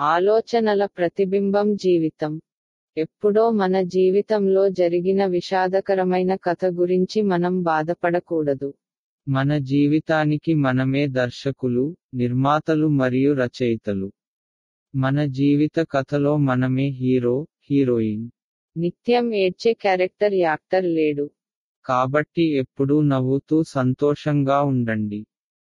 ఆలోచనల ప్రతిబింబం జీవితం. ఎప్పుడో మన జీవితంలో జరిగిన విషాదకరమైన కథ గురించి మనం బాధపడకూడదు. మన జీవితానికి మనమే దర్శకులు నిర్మాతలు మరియు రచయితలు. మన జీవిత కథలో మనమే హీరో హీరోయిన్. నిత్యం ఏడ్చే క్యారెక్టర్ యాక్టర్ లేడు. కాబట్టి ఎప్పుడూ నవ్వుతూ సంతోషంగా ఉండండి.